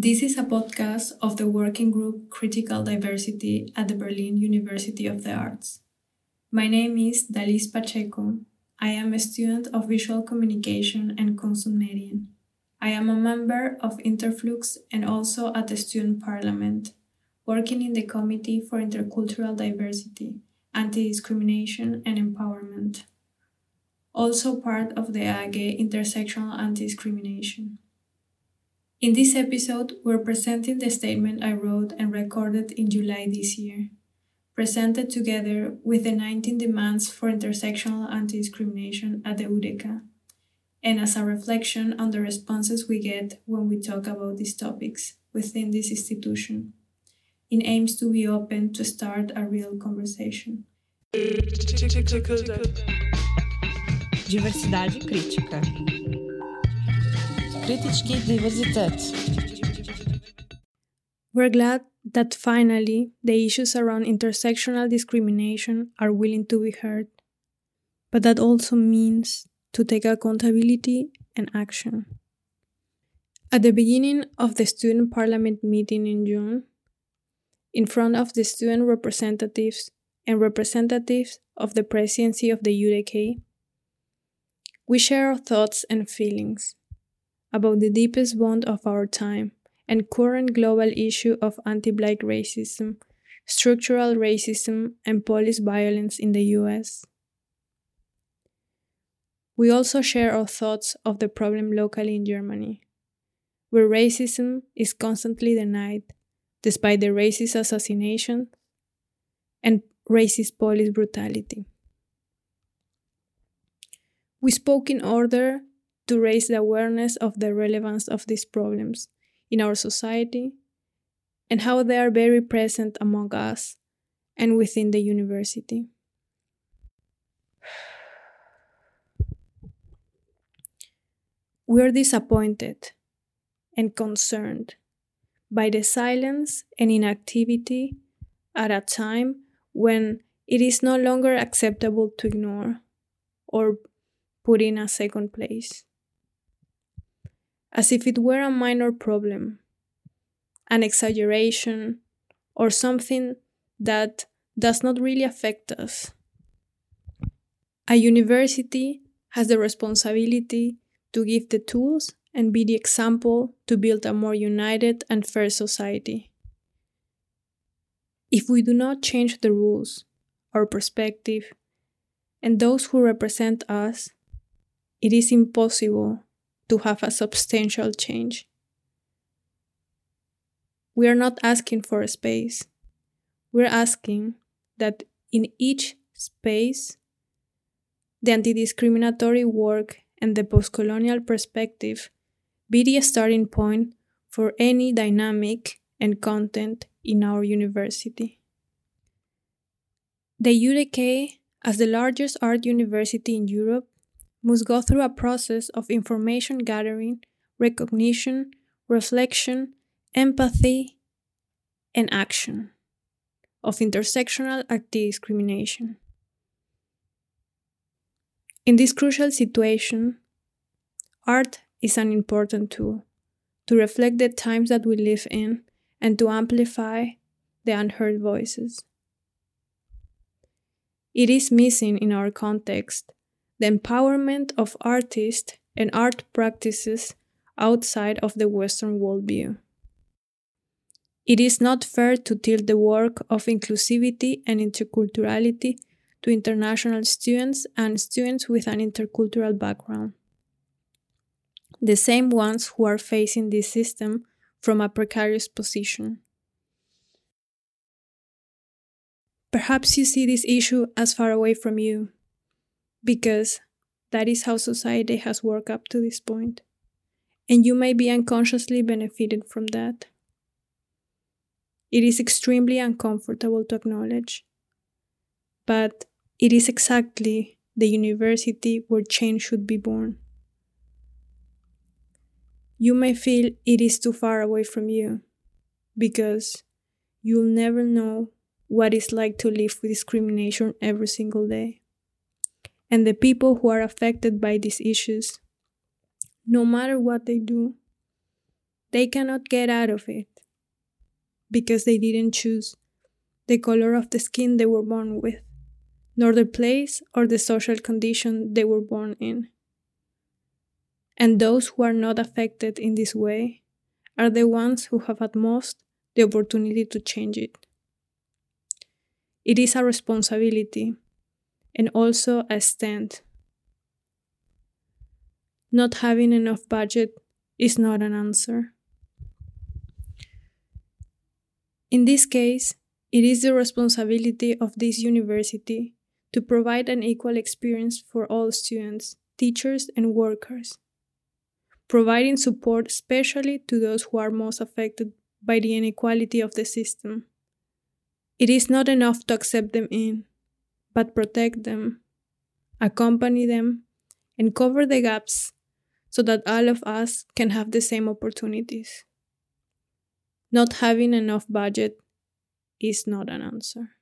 This is a podcast of the working group Critical Diversity at the Berlin University of the Arts. My name is Dalis Pacheco. I am a student of visual communication and Kunstmedien. I am a member of Interflux and also at the student parliament, working in the Committee for Intercultural Diversity, Anti Discrimination and Empowerment. Also part of the AG Intersectional Anti Discrimination. In this episode, we're presenting the statement I wrote and recorded in July this year, presented together with the 19 demands for intersectional anti discrimination at the UDK, and as a reflection on the responses we get when we talk about these topics within this institution, in aims to be open to start a real conversation. Diversidade crítica. We're glad that finally the issues around intersectional discrimination are willing to be heard, but that also means to take accountability and action. At the beginning of the student parliament meeting in June, in front of the student representatives and representatives of the presidency of the UDK, we share our thoughts and feelings about the deepest bond of our time and current global issue of anti black racism, structural racism, and police violence in the US. We also share our thoughts of the problem locally in Germany, where racism is constantly denied despite the racist assassination and racist police brutality. We spoke in order to raise the awareness of the relevance of these problems in our society and how they are very present among us and within the university. We are disappointed and concerned by the silence and inactivity at a time when it is no longer acceptable to ignore or put in a second place as if it were a minor problem, an exaggeration, or something that does not really affect us. A university has the responsibility to give the tools and be the example to build a more united and fair society. If we do not change the rules, our perspective, and those who represent us, it is impossible to have a substantial change. We are not asking for a space. We're asking that in each space, the anti discriminatory work and the post colonial perspective be the starting point for any dynamic and content in our university. The UDK, as the largest art university in Europe, must go through a process of information gathering, recognition, reflection, empathy, and action of intersectional anti discrimination. In this crucial situation, art is an important tool to reflect the times that we live in and to amplify the unheard voices. It is missing in our context the empowerment of artists and art practices outside of the Western worldview. It is not fair to tilt the work of inclusivity and interculturality to international students and students with an intercultural background. The same ones who are facing this system from a precarious position. Perhaps you see this issue as far away from you, because that is how society has worked up to this point. And you may be unconsciously benefited from that. It is extremely uncomfortable to acknowledge, but it is exactly the university where change should be born. You may feel it is too far away from you because you'll never know what it's like to live with discrimination every single day and the people who are affected by these issues, no matter what they do, they cannot get out of it because they didn't choose the color of the skin they were born with, nor the place or the social condition they were born in. And those who are not affected in this way are the ones who have at most the opportunity to change it. It is a responsibility and also a stand. Not having enough budget is not an answer. In this case, it is the responsibility of this university to provide an equal experience for all students, teachers, and workers, providing support especially to those who are most affected by the inequality of the system. It is not enough to accept them in, but protect them, accompany them, and cover the gaps so that all of us can have the same opportunities. Not having enough budget is not an answer.